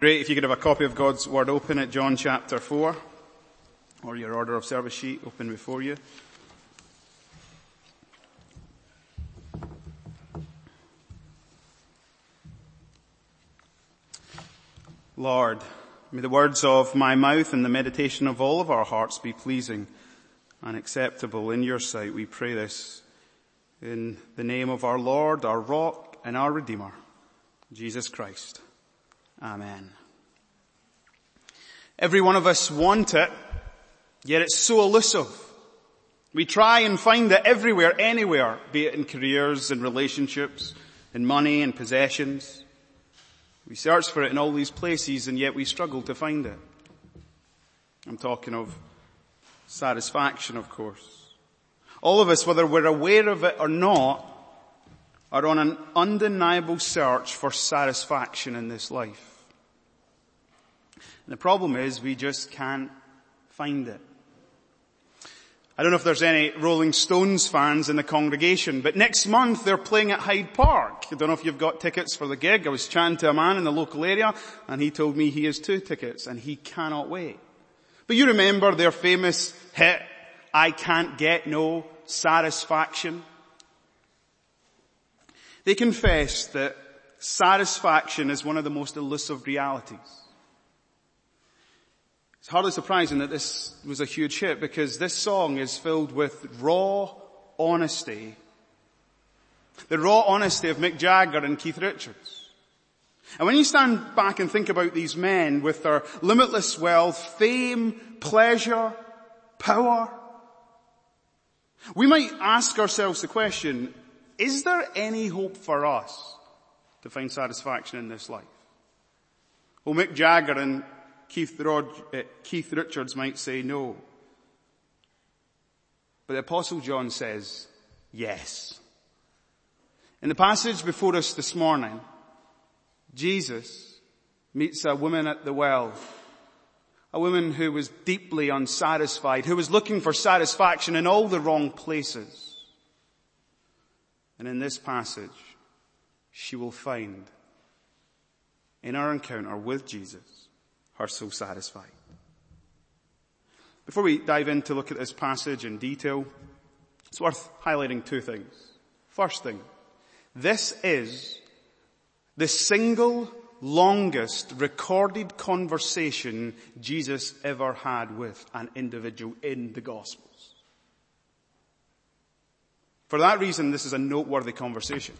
Great if you could have a copy of God's Word open at John chapter 4, or your order of service sheet open before you. Lord, may the words of my mouth and the meditation of all of our hearts be pleasing and acceptable in your sight. We pray this in the name of our Lord, our rock and our Redeemer, Jesus Christ. Amen. Every one of us want it, yet it's so elusive. We try and find it everywhere, anywhere, be it in careers and relationships, in money and possessions. We search for it in all these places and yet we struggle to find it. I'm talking of satisfaction, of course. All of us, whether we're aware of it or not, are on an undeniable search for satisfaction in this life. And the problem is we just can't find it. I don't know if there's any Rolling Stones fans in the congregation, but next month they're playing at Hyde Park. I don't know if you've got tickets for the gig. I was chatting to a man in the local area and he told me he has two tickets and he cannot wait. But you remember their famous hit, I can't get no satisfaction. They confess that satisfaction is one of the most elusive realities. It's hardly surprising that this was a huge hit because this song is filled with raw honesty. The raw honesty of Mick Jagger and Keith Richards. And when you stand back and think about these men with their limitless wealth, fame, pleasure, power, we might ask ourselves the question, is there any hope for us to find satisfaction in this life? Well, Mick Jagger and Keith, uh, Keith Richards might say no. But the apostle John says yes. In the passage before us this morning, Jesus meets a woman at the well. A woman who was deeply unsatisfied, who was looking for satisfaction in all the wrong places. And in this passage, she will find in our encounter with Jesus her so satisfied. Before we dive in to look at this passage in detail, it's worth highlighting two things. First thing, this is the single longest recorded conversation Jesus ever had with an individual in the Gospels. For that reason, this is a noteworthy conversation.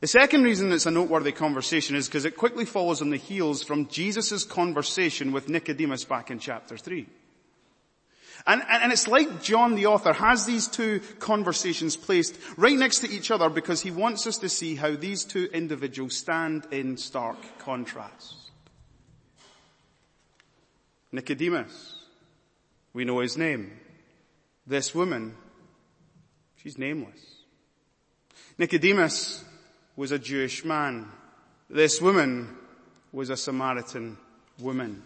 The second reason it's a noteworthy conversation is because it quickly follows on the heels from Jesus' conversation with Nicodemus back in chapter 3. And, and, it's like John the author has these two conversations placed right next to each other because he wants us to see how these two individuals stand in stark contrast. Nicodemus, we know his name. This woman, she's nameless. Nicodemus was a Jewish man. This woman was a Samaritan woman.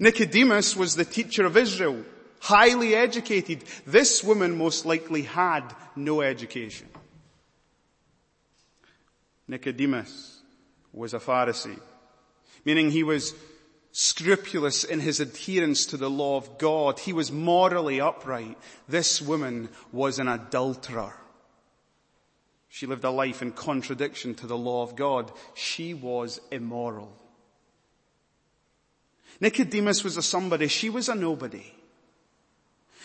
Nicodemus was the teacher of Israel, highly educated. This woman most likely had no education. Nicodemus was a Pharisee, meaning he was scrupulous in his adherence to the law of God. He was morally upright. This woman was an adulterer. She lived a life in contradiction to the law of God. She was immoral. Nicodemus was a somebody. She was a nobody.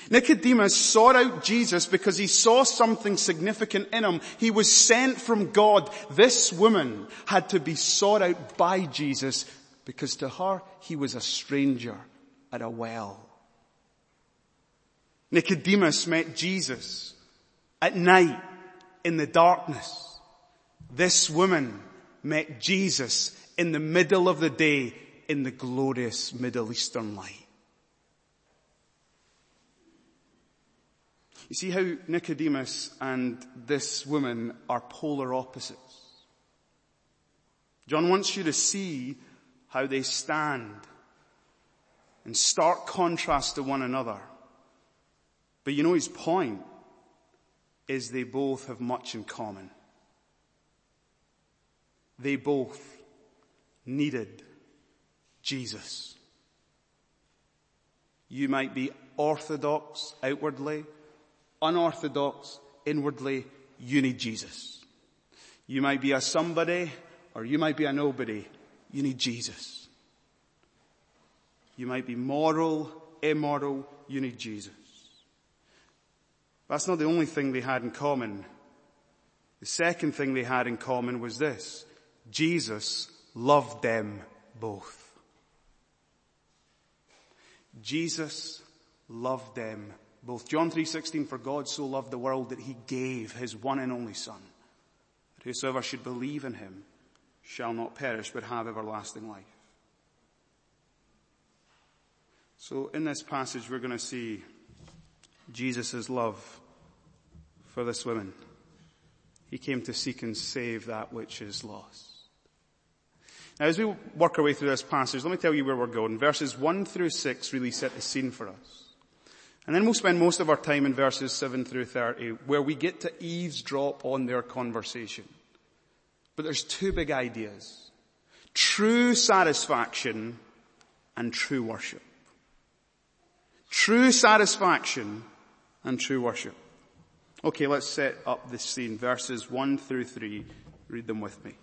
Nicodemus sought out Jesus because he saw something significant in him. He was sent from God. This woman had to be sought out by Jesus because to her he was a stranger at a well. Nicodemus met Jesus at night in the darkness. This woman met Jesus in the middle of the day in the glorious Middle Eastern light. You see how Nicodemus and this woman are polar opposites. John wants you to see how they stand in stark contrast to one another. But you know his point is they both have much in common. They both needed Jesus. You might be orthodox outwardly, unorthodox inwardly. You need Jesus. You might be a somebody or you might be a nobody. You need Jesus. You might be moral, immoral. You need Jesus. That's not the only thing they had in common. The second thing they had in common was this. Jesus loved them both. Jesus loved them both. John 3.16, for God so loved the world that he gave his one and only son, that whosoever should believe in him shall not perish but have everlasting life. So in this passage we're going to see Jesus' love for this woman. He came to seek and save that which is lost. Now as we work our way through this passage, let me tell you where we're going. Verses 1 through 6 really set the scene for us. And then we'll spend most of our time in verses 7 through 30 where we get to eavesdrop on their conversation. But there's two big ideas. True satisfaction and true worship. True satisfaction and true worship. Okay, let's set up this scene. Verses 1 through 3. Read them with me.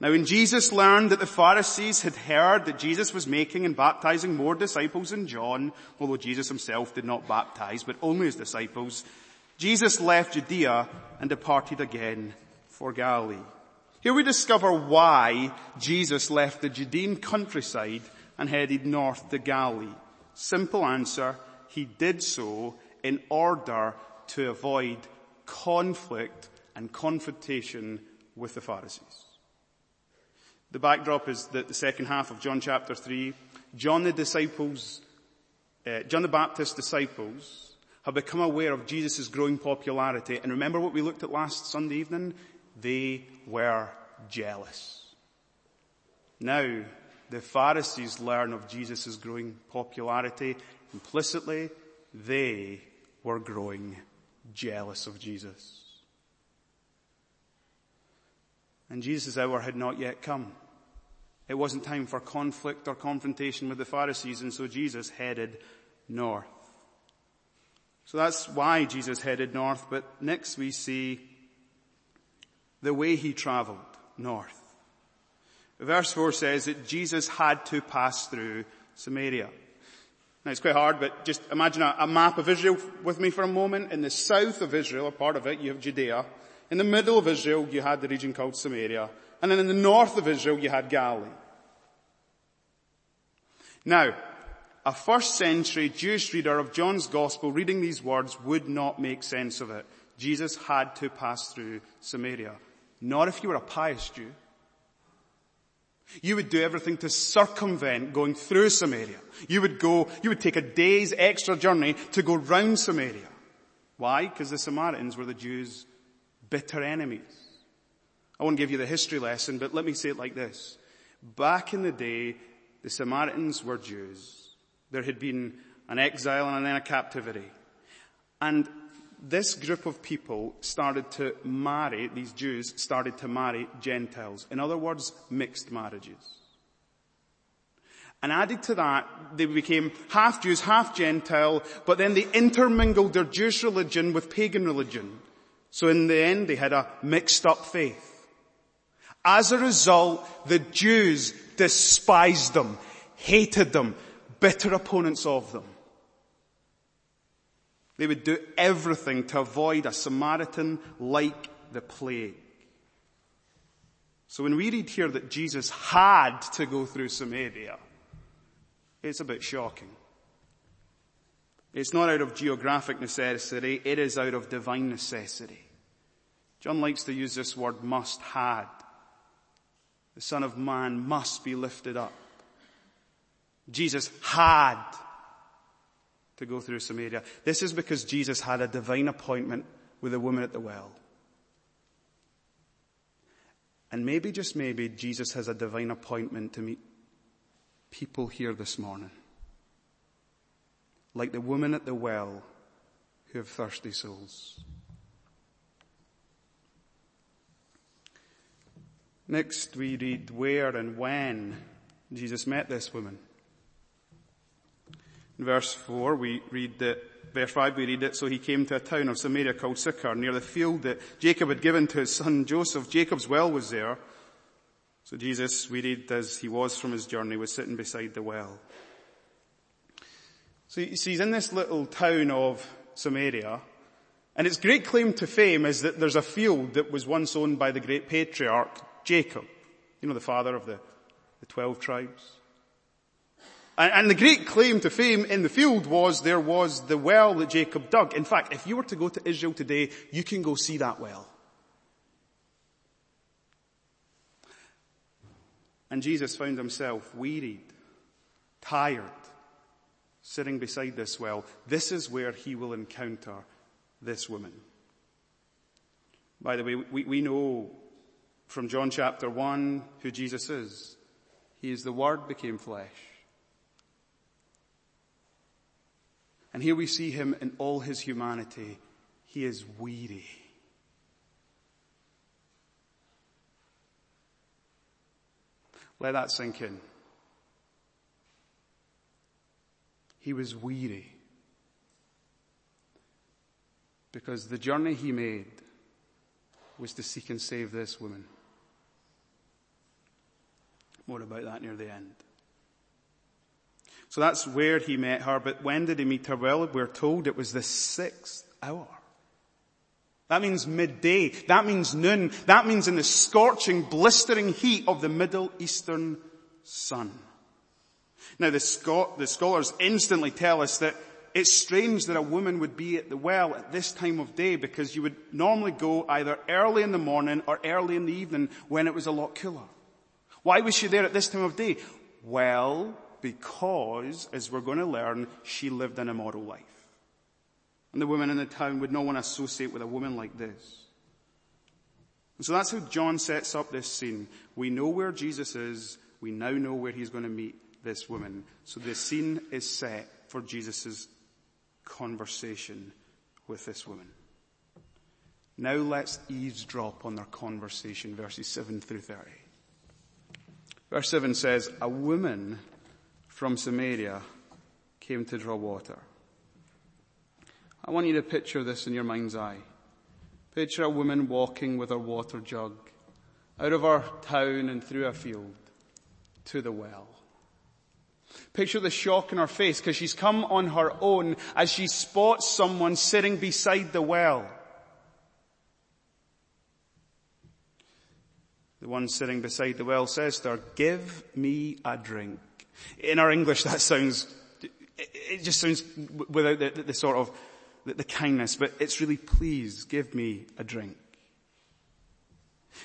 Now when Jesus learned that the Pharisees had heard that Jesus was making and baptizing more disciples than John, although Jesus himself did not baptize, but only his disciples, Jesus left Judea and departed again for Galilee. Here we discover why Jesus left the Judean countryside and headed north to Galilee. Simple answer, he did so in order to avoid conflict and confrontation with the Pharisees. The backdrop is that the second half of John chapter 3, John the disciples, uh, John the Baptist's disciples have become aware of Jesus' growing popularity. And remember what we looked at last Sunday evening? They were jealous. Now, the Pharisees learn of Jesus' growing popularity. Implicitly, they were growing jealous of Jesus. And Jesus' hour had not yet come. It wasn't time for conflict or confrontation with the Pharisees, and so Jesus headed north. So that's why Jesus headed north, but next we see the way he traveled north. Verse 4 says that Jesus had to pass through Samaria. Now it's quite hard, but just imagine a, a, map of Israel with me for a moment. In the south of Israel, a part of it, you have Judea. In the middle of Israel, you had the region called Samaria. And then in the north of Israel, you had Galilee. Now, a first century Jewish reader of John's gospel reading these words would not make sense of it. Jesus had to pass through Samaria. Not if you were a pious Jew. You would do everything to circumvent going through Samaria. You would go, you would take a day's extra journey to go round Samaria. Why? Because the Samaritans were the Jews' bitter enemies. I won't give you the history lesson, but let me say it like this. Back in the day, the Samaritans were Jews. There had been an exile and then a captivity. And this group of people started to marry, these Jews started to marry Gentiles. In other words, mixed marriages. And added to that, they became half Jews, half Gentile, but then they intermingled their Jewish religion with pagan religion. So in the end, they had a mixed up faith. As a result, the Jews despised them, hated them, bitter opponents of them. They would do everything to avoid a Samaritan like the plague. So when we read here that Jesus had to go through Samaria, it's a bit shocking. It's not out of geographic necessity, it is out of divine necessity. John likes to use this word must had. The Son of Man must be lifted up. Jesus had to go through Samaria. This is because Jesus had a divine appointment with a woman at the well. And maybe, just maybe, Jesus has a divine appointment to meet people here this morning. Like the woman at the well who have thirsty souls. Next we read where and when Jesus met this woman. In verse 4 we read that, verse 5 we read it, so he came to a town of Samaria called Sychar near the field that Jacob had given to his son Joseph. Jacob's well was there. So Jesus, we read as he was from his journey, was sitting beside the well. So he's in this little town of Samaria, and its great claim to fame is that there's a field that was once owned by the great patriarch Jacob, you know, the father of the, the 12 tribes. And, the great claim to fame in the field was there was the well that Jacob dug. In fact, if you were to go to Israel today, you can go see that well. And Jesus found himself wearied, tired, sitting beside this well. This is where he will encounter this woman. By the way, we, we know from John chapter 1 who Jesus is. He is the Word became flesh. And here we see him in all his humanity. He is weary. Let that sink in. He was weary because the journey he made was to seek and save this woman. More about that near the end. So that's where he met her, but when did he meet her? Well, we're told it was the sixth hour. That means midday. That means noon. That means in the scorching, blistering heat of the Middle Eastern sun. Now the, scholars instantly tell us that it's strange that a woman would be at the well at this time of day because you would normally go either early in the morning or early in the evening when it was a lot cooler. Why was she there at this time of day? Well, because, as we're going to learn, she lived an immoral life. And the women in the town would not want to associate with a woman like this. And so that's how John sets up this scene. We know where Jesus is. We now know where he's going to meet this woman. So the scene is set for Jesus' conversation with this woman. Now let's eavesdrop on their conversation, verses 7 through 30. Verse 7 says, A woman from Samaria came to draw water. I want you to picture this in your mind's eye. Picture a woman walking with her water jug out of our town and through a field to the well. Picture the shock in her face because she's come on her own as she spots someone sitting beside the well. The one sitting beside the well says to her, give me a drink. In our English that sounds, it just sounds without the, the, the sort of the, the kindness, but it's really please give me a drink.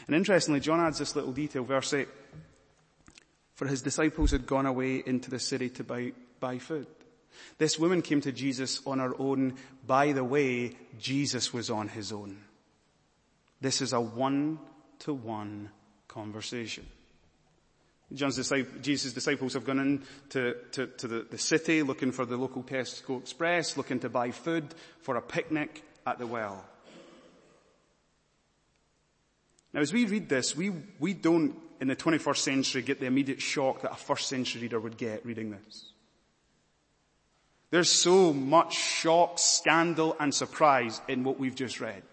And interestingly, John adds this little detail, verse 8. For his disciples had gone away into the city to buy, buy food. This woman came to Jesus on her own. By the way, Jesus was on his own. This is a one-to-one conversation. John's Jesus' disciples have gone into to, to the, the city looking for the local Tesco Express, looking to buy food for a picnic at the well. Now as we read this, we, we don't in the 21st century get the immediate shock that a first century reader would get reading this. There's so much shock, scandal and surprise in what we've just read.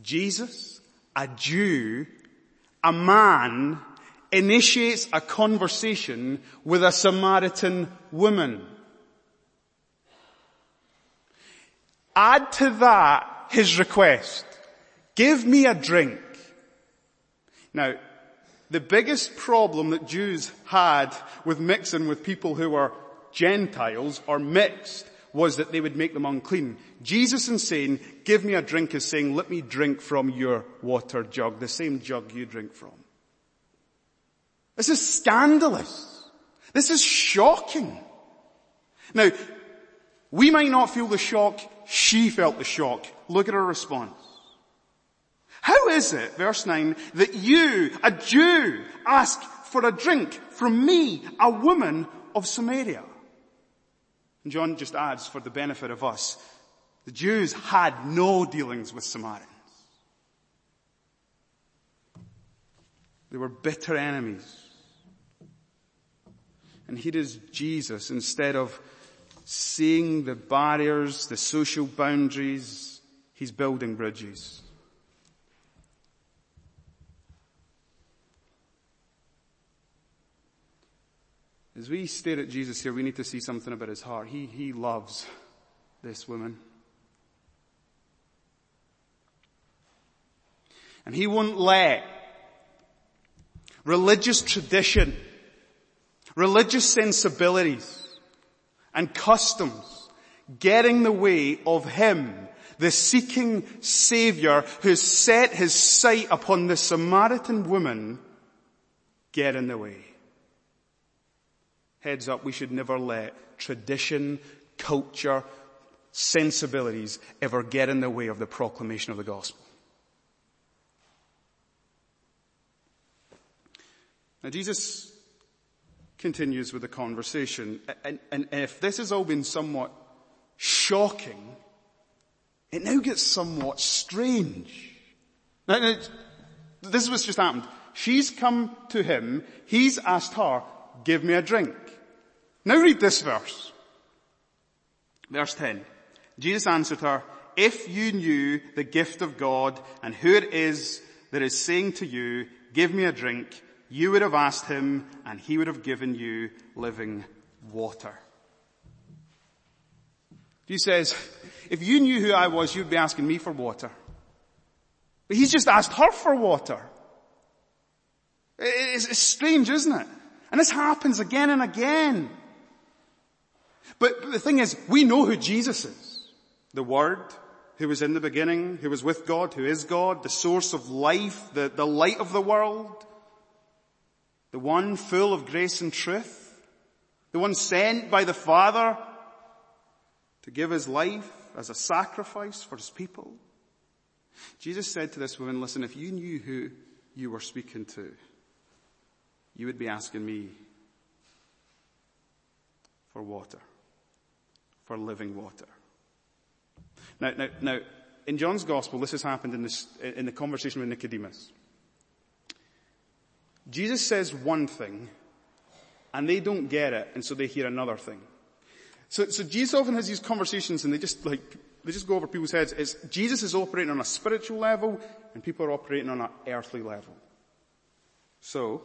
Jesus, a Jew, a man initiates a conversation with a Samaritan woman. Add to that his request. Give me a drink. Now, the biggest problem that Jews had with mixing with people who were Gentiles or mixed was that they would make them unclean. Jesus in saying, give me a drink is saying, let me drink from your water jug, the same jug you drink from. This is scandalous. This is shocking. Now, we might not feel the shock. She felt the shock. Look at her response. How is it, verse 9, that you, a Jew, ask for a drink from me, a woman of Samaria? And John just adds for the benefit of us, the Jews had no dealings with Samaritans. They were bitter enemies. And here is Jesus, instead of seeing the barriers, the social boundaries, he's building bridges. As we stare at Jesus here, we need to see something about his heart. He, he loves this woman. And he won't let religious tradition, religious sensibilities, and customs get in the way of him, the seeking savior who set his sight upon the Samaritan woman, get in the way. Heads up, we should never let tradition, culture, sensibilities ever get in the way of the proclamation of the gospel. Now Jesus continues with the conversation, and, and, if this has all been somewhat shocking, it now gets somewhat strange. Now, this is what's just happened. She's come to him, he's asked her, give me a drink. Now read this verse. Verse 10. Jesus answered her, if you knew the gift of God and who it is that is saying to you, give me a drink, you would have asked him and he would have given you living water. He says, if you knew who I was, you'd be asking me for water. But he's just asked her for water. It's, strange, isn't it? And this happens again and again. But the thing is, we know who Jesus is. The Word, who was in the beginning, who was with God, who is God, the source of life, the, the light of the world, the one full of grace and truth, the one sent by the Father to give his life as a sacrifice for his people. Jesus said to this woman, listen, if you knew who you were speaking to, you would be asking me for water for living water. Now, now, now, in John's gospel, this has happened in, this, in the conversation with Nicodemus. Jesus says one thing, and they don't get it, and so they hear another thing. So, so Jesus often has these conversations and they just like, they just go over people's heads. It's, Jesus is operating on a spiritual level, and people are operating on an earthly level. So,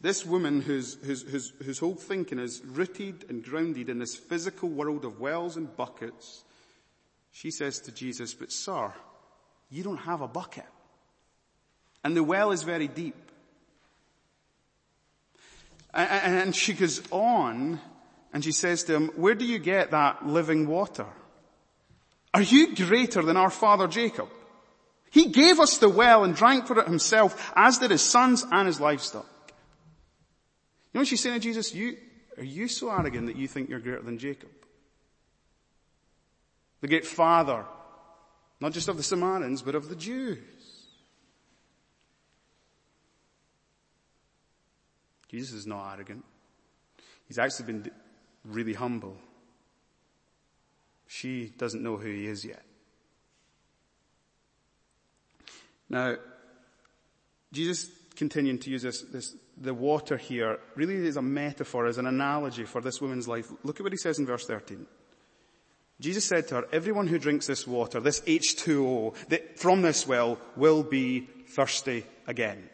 this woman whose, whose, whose, whose whole thinking is rooted and grounded in this physical world of wells and buckets, she says to Jesus, but sir, you don't have a bucket. And the well is very deep. And she goes on and she says to him, where do you get that living water? Are you greater than our father Jacob? He gave us the well and drank for it himself, as did his sons and his livestock. You know what she's saying to Jesus? You, are you so arrogant that you think you're greater than Jacob? The great father, not just of the Samaritans, but of the Jews. Jesus is not arrogant. He's actually been really humble. She doesn't know who he is yet. Now, Jesus continuing to use this, this, the water here really is a metaphor, is an analogy for this woman's life. Look at what he says in verse 13. Jesus said to her, everyone who drinks this water, this H2O, that from this well will be thirsty again.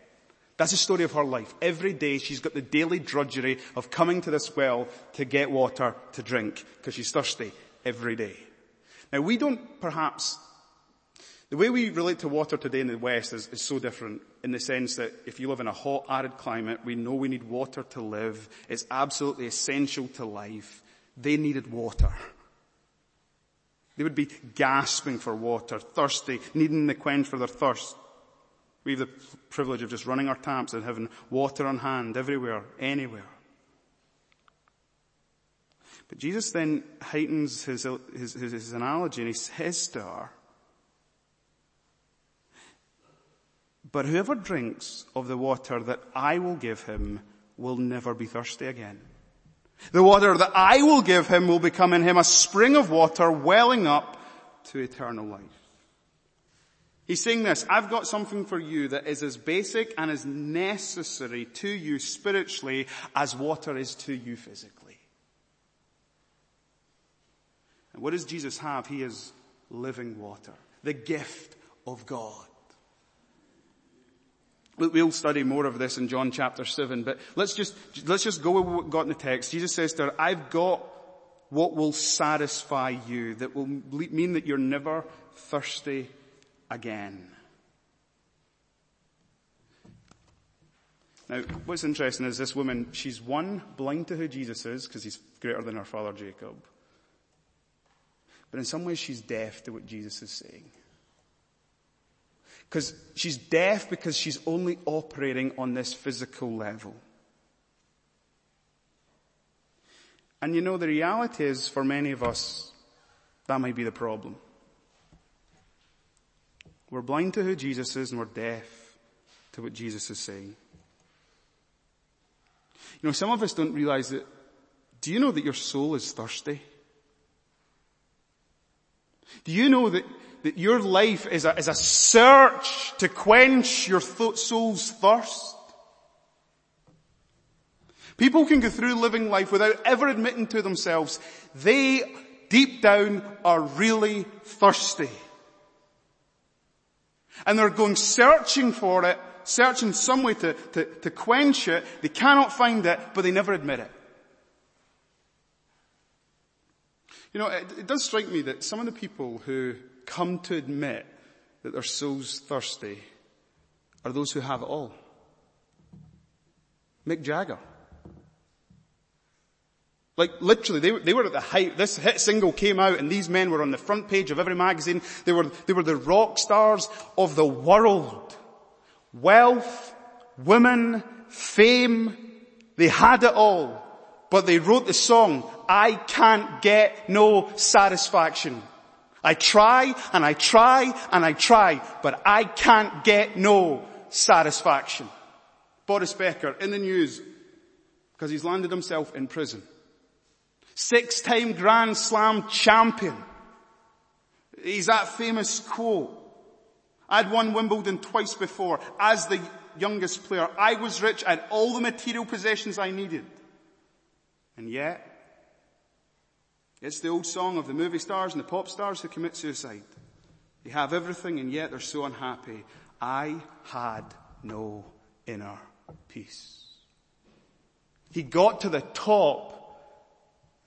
That's the story of her life. Every day she's got the daily drudgery of coming to this well to get water to drink because she's thirsty every day. Now we don't perhaps the way we relate to water today in the West is, is, so different in the sense that if you live in a hot, arid climate, we know we need water to live. It's absolutely essential to life. They needed water. They would be gasping for water, thirsty, needing the quench for their thirst. We have the privilege of just running our taps and having water on hand everywhere, anywhere. But Jesus then heightens his, his, his, analogy and he says to her, But whoever drinks of the water that I will give him will never be thirsty again. The water that I will give him will become in him a spring of water welling up to eternal life. He's saying this, I've got something for you that is as basic and as necessary to you spiritually as water is to you physically. And what does Jesus have? He is living water, the gift of God. We'll study more of this in John chapter 7, but let's just, let's just go with what we've got in the text. Jesus says to her, I've got what will satisfy you, that will mean that you're never thirsty again. Now, what's interesting is this woman, she's one, blind to who Jesus is, because he's greater than her father Jacob. But in some ways she's deaf to what Jesus is saying. Because she's deaf because she's only operating on this physical level. And you know, the reality is for many of us, that might be the problem. We're blind to who Jesus is and we're deaf to what Jesus is saying. You know, some of us don't realize that, do you know that your soul is thirsty? Do you know that, that your life is a, is a search to quench your th- soul's thirst? People can go through living life without ever admitting to themselves they deep down are really thirsty. And they're going searching for it, searching some way to, to, to quench it. They cannot find it, but they never admit it. You know, it, it does strike me that some of the people who come to admit that their soul's thirsty are those who have it all. Mick Jagger. Like literally, they, they were at the height. This hit single came out and these men were on the front page of every magazine. They were, they were the rock stars of the world. Wealth, women, fame, they had it all. But they wrote the song, I can't get no satisfaction. I try and I try and I try, but I can't get no satisfaction. Boris Becker in the news because he's landed himself in prison. Six-time Grand Slam champion. He's that famous quote. I'd won Wimbledon twice before as the youngest player. I was rich. I had all the material possessions I needed. And yet, it's the old song of the movie stars and the pop stars who commit suicide. They have everything and yet they're so unhappy. I had no inner peace. He got to the top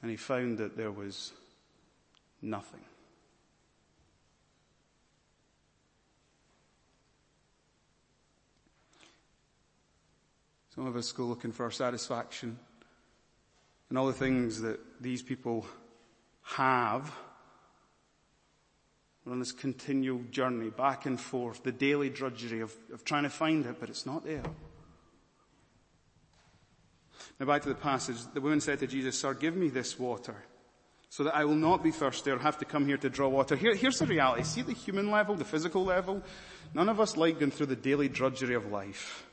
and he found that there was nothing. Some of us go looking for our satisfaction and all the things that these people have. We're on this continual journey back and forth, the daily drudgery of, of trying to find it, but it's not there. Now back to the passage. The woman said to Jesus, Sir, give me this water so that I will not be thirsty or have to come here to draw water. Here, here's the reality. See the human level, the physical level? None of us like going through the daily drudgery of life.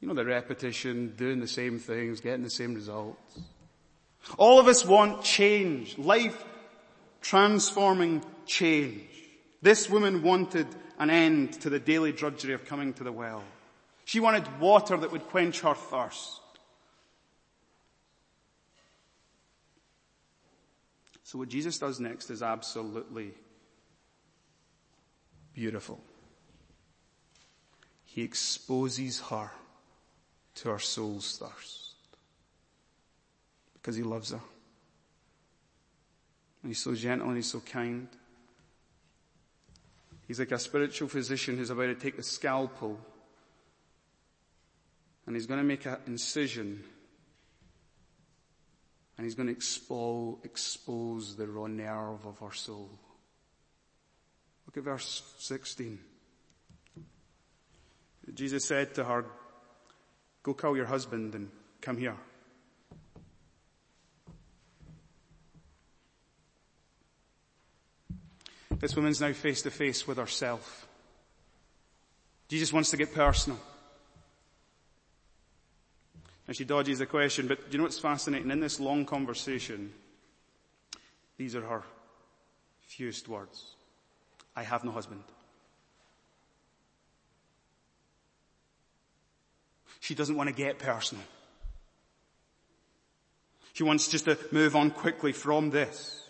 You know, the repetition, doing the same things, getting the same results. All of us want change, life transforming change. This woman wanted an end to the daily drudgery of coming to the well. She wanted water that would quench her thirst. So what Jesus does next is absolutely beautiful. He exposes her to her soul's thirst because he loves her. And he's so gentle and he's so kind. He's like a spiritual physician who's about to take the scalpel and he's going to make an incision and he's going to expose, expose the raw nerve of our soul. Look at verse 16. Jesus said to her, go call your husband and come here. This woman's now face to face with herself. Jesus wants to get personal. And she dodges the question, but do you know what's fascinating? In this long conversation, these are her fewest words. I have no husband. She doesn't want to get personal. She wants just to move on quickly from this.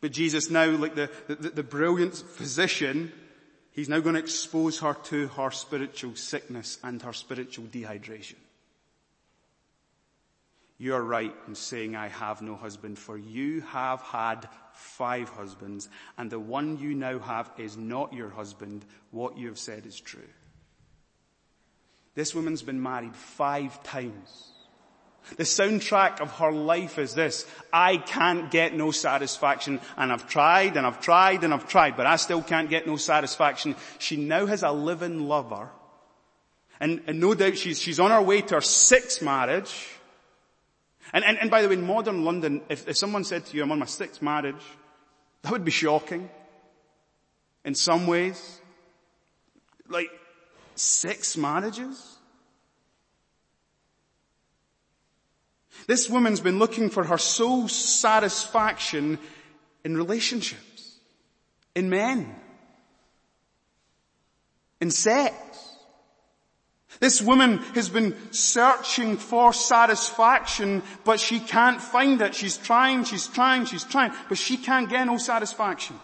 But Jesus now, like the, the, the brilliant physician, he's now going to expose her to her spiritual sickness and her spiritual dehydration. You are right in saying I have no husband, for you have had five husbands, and the one you now have is not your husband. What you have said is true. This woman's been married five times. The soundtrack of her life is this. I can't get no satisfaction and I've tried and I've tried and I've tried, but I still can't get no satisfaction. She now has a living lover. And, and no doubt she's, she's on her way to her sixth marriage. And, and, and by the way, in modern London, if, if someone said to you, I'm on my sixth marriage, that would be shocking. In some ways. Like, six marriages? This woman's been looking for her soul satisfaction in relationships, in men, in sex. This woman has been searching for satisfaction, but she can't find it. She's trying, she's trying, she's trying, but she can't get no satisfaction.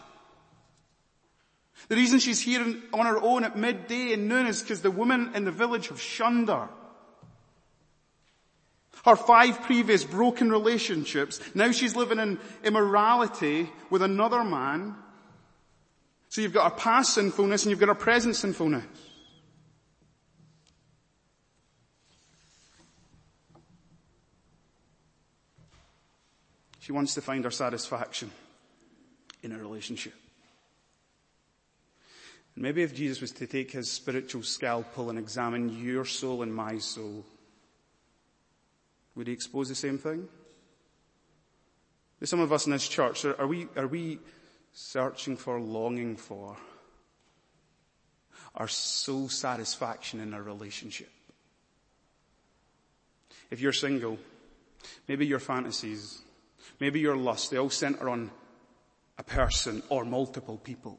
The reason she's here on her own at midday and noon is because the women in the village have shunned her. Her five previous broken relationships, now she's living in immorality with another man. So you've got her past sinfulness and you've got her present sinfulness. She wants to find her satisfaction in a relationship. maybe if Jesus was to take his spiritual scalpel and examine your soul and my soul, would he expose the same thing? Some of us in this church, are we, are we searching for, longing for our soul satisfaction in our relationship? If you're single, maybe your fantasies, maybe your lust, they all center on a person or multiple people.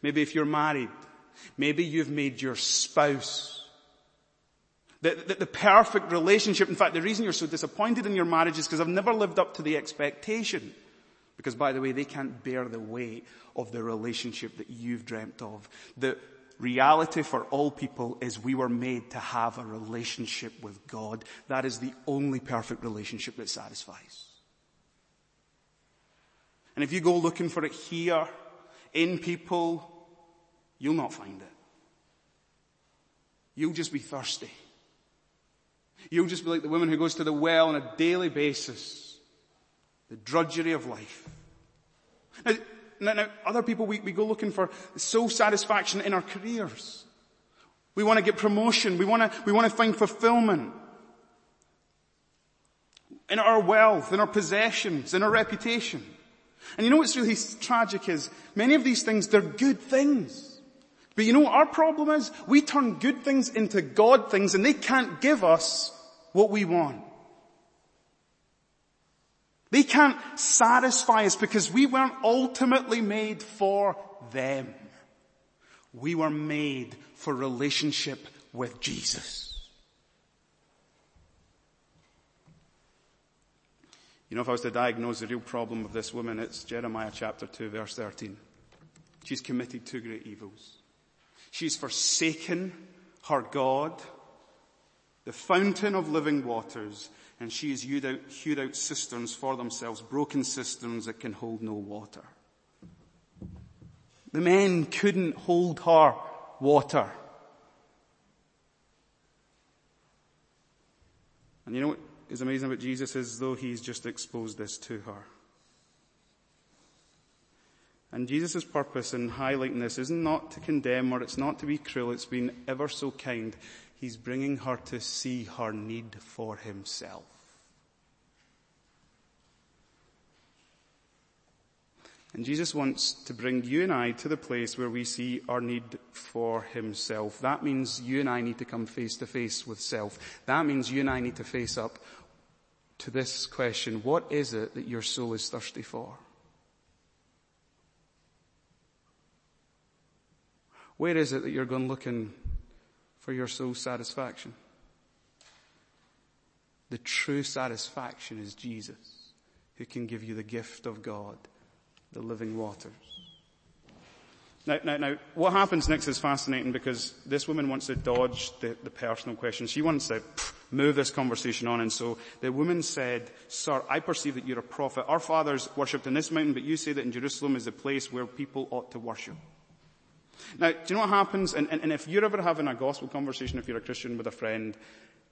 Maybe if you're married, maybe you've made your spouse the, the, the, perfect relationship. In fact, the reason you're so disappointed in your marriage is because I've never lived up to the expectation. Because by the way, they can't bear the weight of the relationship that you've dreamt of. The reality for all people is we were made to have a relationship with God. That is the only perfect relationship that satisfies. And if you go looking for it here, in people, you'll not find it. You'll just be thirsty. You'll just be like the woman who goes to the well on a daily basis. The drudgery of life. Now, now, now other people, we, we go looking for soul satisfaction in our careers. We want to get promotion. We want to, we want to find fulfillment. In our wealth, in our possessions, in our reputation. And you know what's really tragic is, many of these things, they're good things. But you know what our problem is? We turn good things into God things and they can't give us what we want. They can't satisfy us because we weren't ultimately made for them. We were made for relationship with Jesus. You know, if I was to diagnose the real problem of this woman, it's Jeremiah chapter 2 verse 13. She's committed two great evils. She's forsaken her God the fountain of living waters, and she has hewed out, hewed out cisterns for themselves, broken cisterns that can hold no water. The men couldn't hold her water. And you know what is amazing about Jesus is though he's just exposed this to her. And Jesus' purpose in highlighting this is not to condemn or it's not to be cruel, it's been ever so kind. He's bringing her to see her need for himself. And Jesus wants to bring you and I to the place where we see our need for himself. That means you and I need to come face to face with self. That means you and I need to face up to this question. What is it that your soul is thirsty for? Where is it that you're going looking for your soul satisfaction. The true satisfaction is Jesus, who can give you the gift of God, the living waters. Now, now, now, what happens next is fascinating because this woman wants to dodge the, the personal question. She wants to move this conversation on. And so the woman said, Sir, I perceive that you're a prophet. Our fathers worshipped in this mountain, but you say that in Jerusalem is the place where people ought to worship. Now, do you know what happens? And, and, and if you're ever having a gospel conversation, if you're a Christian with a friend,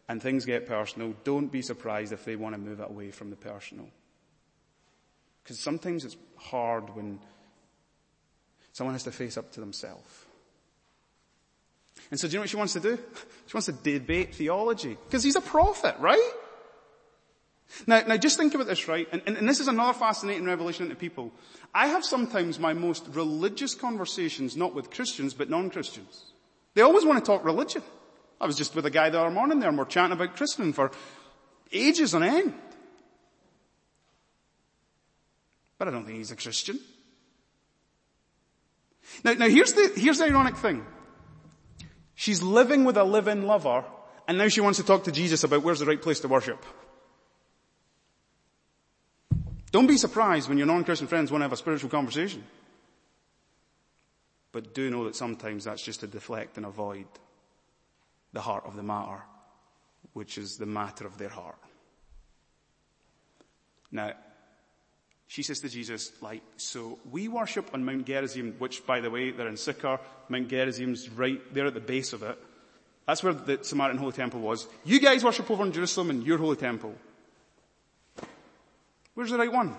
and things get personal, don't be surprised if they want to move it away from the personal. Because sometimes it's hard when Someone has to face up to themselves. And so do you know what she wants to do? She wants to debate theology. Because he's a prophet, right? Now, now just think about this, right? And, and, and this is another fascinating revelation into people. I have sometimes my most religious conversations not with Christians, but non-Christians. They always want to talk religion. I was just with a guy the other morning there and we're chatting about Christendom for ages on end. But I don't think he's a Christian. Now, now here's the, here's the ironic thing. She's living with a live-in lover, and now she wants to talk to Jesus about where's the right place to worship. Don't be surprised when your non-Christian friends want to have a spiritual conversation. But do know that sometimes that's just to deflect and avoid the heart of the matter, which is the matter of their heart. Now, she says to Jesus, like, so we worship on Mount Gerizim, which by the way, they're in Sychar. Mount Gerizim's right there at the base of it. That's where the Samaritan Holy Temple was. You guys worship over in Jerusalem in your Holy Temple. Where's the right one?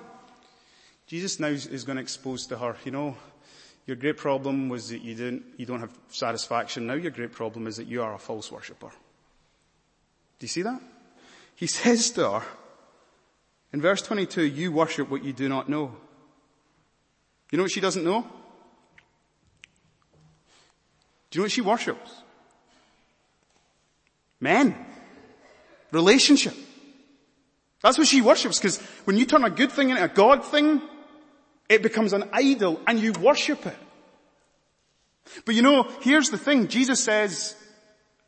Jesus now is going to expose to her, you know, your great problem was that you didn't, you don't have satisfaction. Now your great problem is that you are a false worshipper. Do you see that? He says to her, in verse 22, you worship what you do not know. You know what she doesn't know? Do you know what she worships? Men. Relationship. That's what she worships because when you turn a good thing into a God thing, it becomes an idol and you worship it. But you know, here's the thing. Jesus says,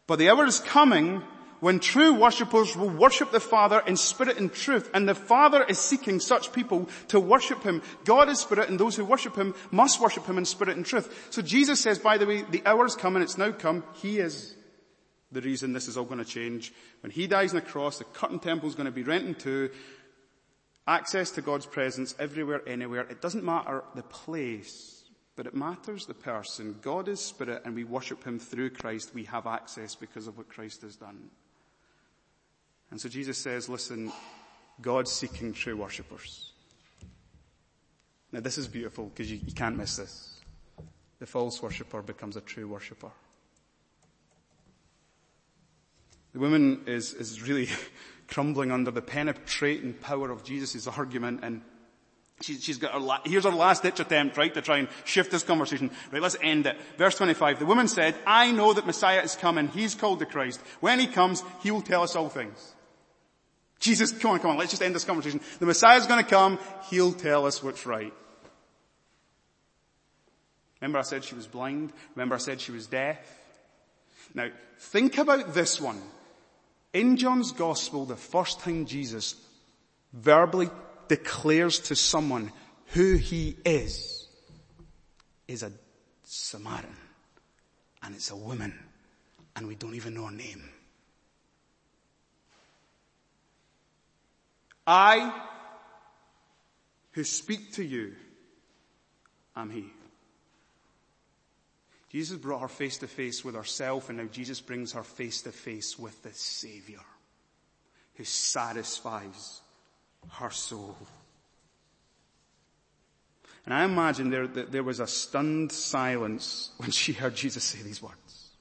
but the hour is coming when true worshippers will worship the Father in spirit and truth, and the Father is seeking such people to worship Him. God is spirit, and those who worship Him must worship Him in spirit and truth. So Jesus says, by the way, the hour is coming, it's now come. He is the reason this is all going to change. When He dies on the cross, the curtain temple is going to be rent in two. Access to God's presence everywhere, anywhere. It doesn't matter the place, but it matters the person. God is spirit and we worship Him through Christ. We have access because of what Christ has done. And so Jesus says, listen, God's seeking true worshippers. Now this is beautiful because you, you can't miss this. The false worshipper becomes a true worshipper. The woman is, is really crumbling under the penetrating power of Jesus' argument and she, she's got her, la- here's her last ditch attempt, right, to try and shift this conversation. Right, let's end it. Verse 25, the woman said, I know that Messiah is coming. He's called the Christ. When he comes, he will tell us all things. Jesus, come on, come on, let's just end this conversation. The Messiah's gonna come, He'll tell us what's right. Remember I said she was blind? Remember I said she was deaf? Now, think about this one. In John's Gospel, the first time Jesus verbally declares to someone who he is, is a Samaritan. And it's a woman. And we don't even know her name. I who speak to you am he. Jesus brought her face to face with herself and now Jesus brings her face to face with the Savior who satisfies her soul. And I imagine there, there was a stunned silence when she heard Jesus say these words.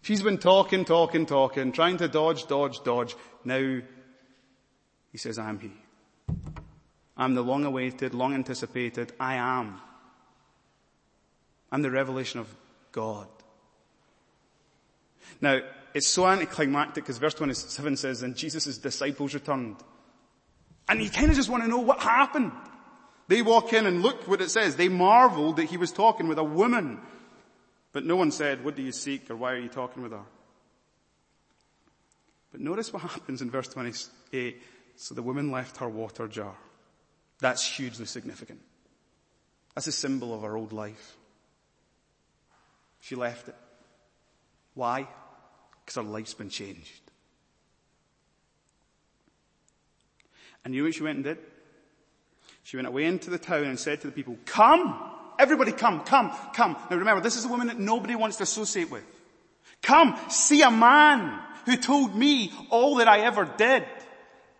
She's been talking, talking, talking, trying to dodge, dodge, dodge. Now he says, I am he. I'm the long awaited, long anticipated, I am. I'm the revelation of God. Now, it's so anticlimactic because verse 27 says, and Jesus' disciples returned. And you kind of just want to know what happened. They walk in and look what it says. They marveled that he was talking with a woman. But no one said, what do you seek or why are you talking with her? But notice what happens in verse 28. So the woman left her water jar. That's hugely significant. That's a symbol of her old life. She left it. Why? Because her life's been changed. And you know what she went and did? She went away into the town and said to the people, come! Everybody come, come, come. Now remember, this is a woman that nobody wants to associate with. Come, see a man who told me all that I ever did.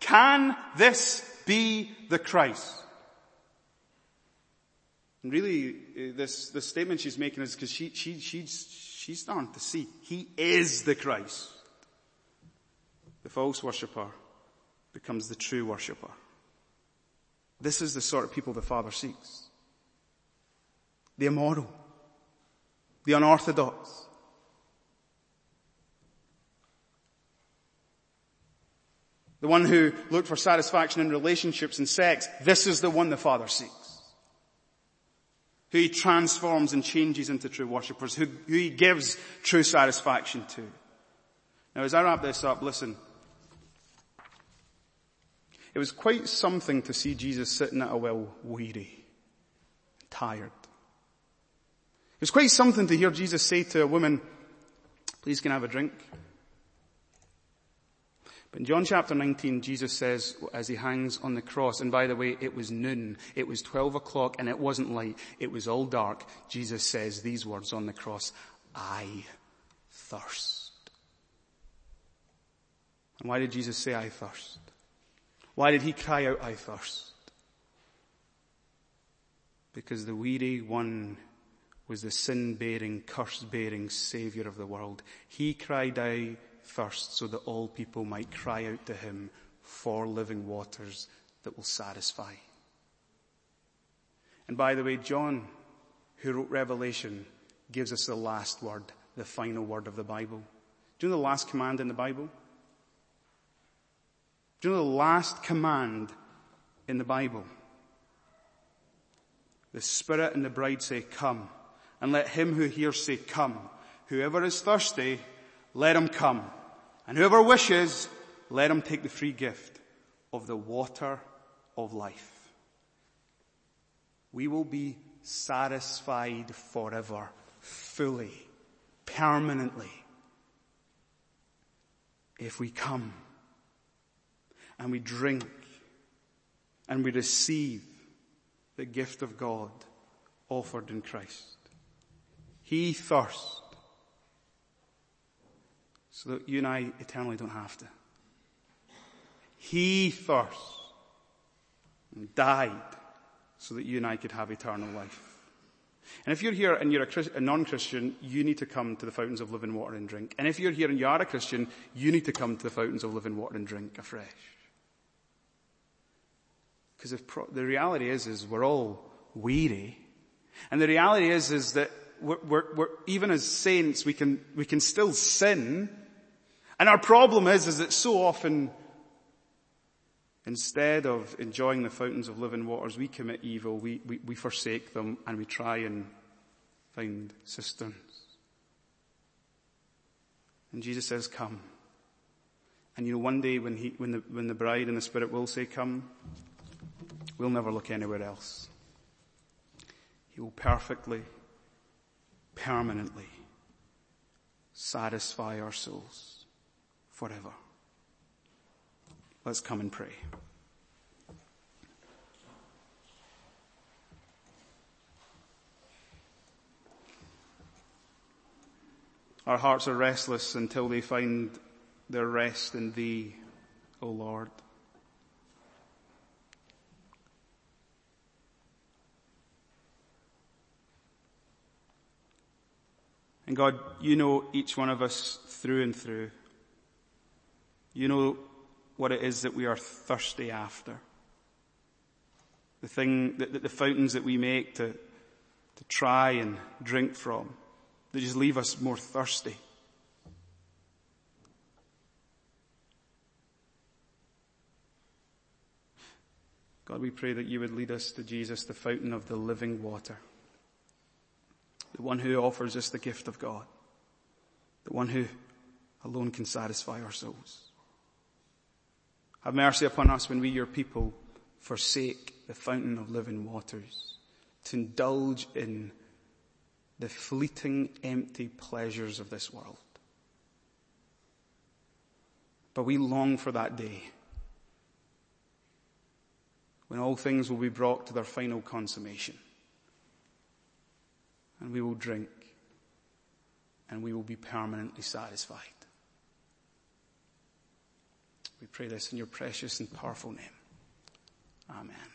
Can this be the Christ? And really, uh, this, this statement she's making is because she, she, she's, she's starting to see he is the Christ. The false worshipper becomes the true worshipper. This is the sort of people the Father seeks. The immoral. The unorthodox. The one who looked for satisfaction in relationships and sex. This is the one the Father seeks. Who he transforms and changes into true worshippers. Who, who he gives true satisfaction to. Now as I wrap this up, listen. It was quite something to see Jesus sitting at a well weary, tired. It was quite something to hear Jesus say to a woman, please can I have a drink? But in John chapter 19, Jesus says, as he hangs on the cross, and by the way, it was noon, it was 12 o'clock, and it wasn't light, it was all dark. Jesus says these words on the cross, I thirst. And why did Jesus say I thirst? Why did he cry out, I thirst? Because the weary one was the sin-bearing, curse-bearing Saviour of the world. He cried out thirst so that all people might cry out to him for living waters that will satisfy. And by the way, John, who wrote Revelation, gives us the last word, the final word of the Bible. Do you know the last command in the Bible? Do you know the last command in the Bible? The Spirit and the bride say, come. And let him who hears say, come. Whoever is thirsty, let him come. And whoever wishes, let him take the free gift of the water of life. We will be satisfied forever, fully, permanently, if we come and we drink and we receive the gift of God offered in Christ. He thirst so that you and I eternally don't have to. He first died so that you and I could have eternal life. And if you're here and you're a, non-Christian, you need to come to the fountains of living water and drink. And if you're here and you are a Christian, you need to come to the fountains of living water and drink afresh. Because pro- the reality is, is we're all weary. And the reality is, is that we're, we're, we're, even as saints, we can, we can still sin. And our problem is, is that so often, instead of enjoying the fountains of living waters, we commit evil, we, we, we forsake them, and we try and find cisterns. And Jesus says, come. And you know, one day when he, when the, when the bride and the Spirit will say, come, We'll never look anywhere else. He will perfectly, permanently satisfy our souls forever. Let's come and pray. Our hearts are restless until they find their rest in Thee, O Lord. And God, you know each one of us through and through. You know what it is that we are thirsty after. The thing, the, the fountains that we make to, to try and drink from, they just leave us more thirsty. God, we pray that you would lead us to Jesus, the fountain of the living water. the one who offers us the gift of God, the one who alone can satisfy our souls. Have mercy upon us when we, your people, forsake the fountain of living waters to indulge in the fleeting, empty pleasures of this world. But we long for that day when all things will be brought to their final consummation. And we will drink and we will be permanently satisfied. We pray this in your precious and powerful name. Amen.